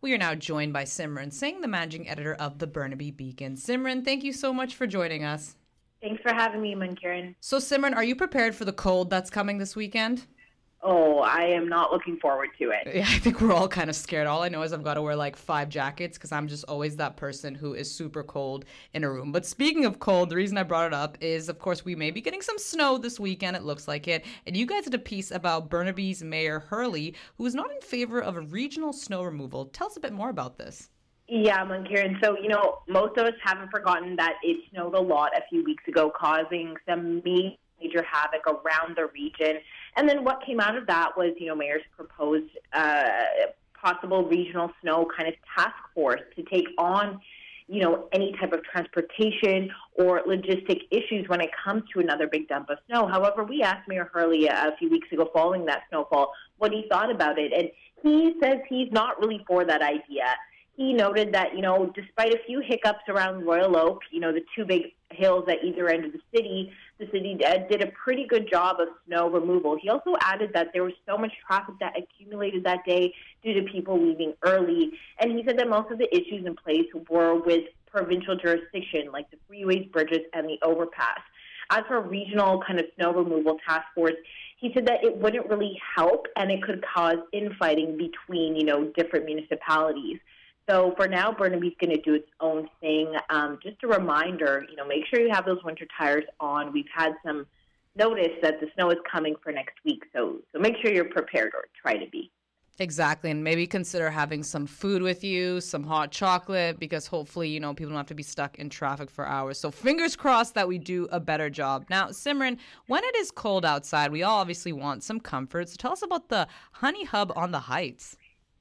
We are now joined by Simran Singh, the managing editor of the Burnaby Beacon. Simran, thank you so much for joining us. Thanks for having me, Mankiran. So, Simran, are you prepared for the cold that's coming this weekend? Oh, I am not looking forward to it. Yeah, I think we're all kind of scared. All I know is I've got to wear like five jackets because I'm just always that person who is super cold in a room. But speaking of cold, the reason I brought it up is, of course, we may be getting some snow this weekend. It looks like it. And you guys did a piece about Burnaby's Mayor Hurley, who is not in favor of a regional snow removal. Tell us a bit more about this. Yeah, Mankiran. So, you know, most of us haven't forgotten that it snowed a lot a few weeks ago, causing some major havoc around the region. And then what came out of that was, you know, mayor's proposed uh, possible regional snow kind of task force to take on, you know, any type of transportation or logistic issues when it comes to another big dump of snow. However, we asked Mayor Hurley a few weeks ago following that snowfall what he thought about it, and he says he's not really for that idea he noted that, you know, despite a few hiccups around Royal Oak, you know, the two big hills at either end of the city, the city did a pretty good job of snow removal. He also added that there was so much traffic that accumulated that day due to people leaving early. And he said that most of the issues in place were with provincial jurisdiction, like the freeways, bridges, and the overpass. As for regional kind of snow removal task force, he said that it wouldn't really help and it could cause infighting between, you know, different municipalities. So for now, Burnaby's going to do its own thing. Um, just a reminder, you know, make sure you have those winter tires on. We've had some notice that the snow is coming for next week, so so make sure you're prepared or try to be. Exactly, and maybe consider having some food with you, some hot chocolate, because hopefully, you know, people don't have to be stuck in traffic for hours. So, fingers crossed that we do a better job. Now, Simran, when it is cold outside, we all obviously want some comfort. So, tell us about the Honey Hub on the Heights.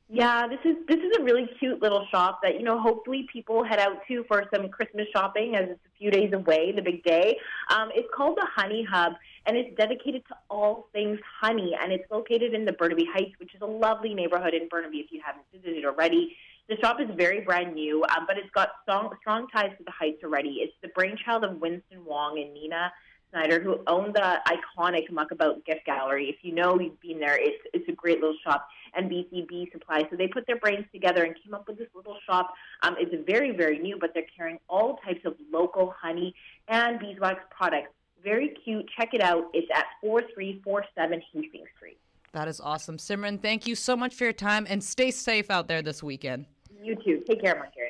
Yeah, this is this is a really cute little shop that you know hopefully people head out to for some Christmas shopping as it's a few days away, the big day. Um, it's called the Honey Hub, and it's dedicated to all things honey, and it's located in the Burnaby Heights, which is a lovely neighborhood in Burnaby. If you haven't visited already, the shop is very brand new, um, but it's got strong strong ties to the Heights already. It's the brainchild of Winston Wong and Nina Snyder, who owned the iconic Muckabout Gift Gallery. If you know you've been there, it's it's a great little shop. And BC Bee Supply. So they put their brains together and came up with this little shop. Um, it's very very new, but they're carrying all types of local honey and beeswax products. Very cute. Check it out. It's at four three four seven Hastings Street. That is awesome, Simran. Thank you so much for your time and stay safe out there this weekend. You too. Take care, Marjorie.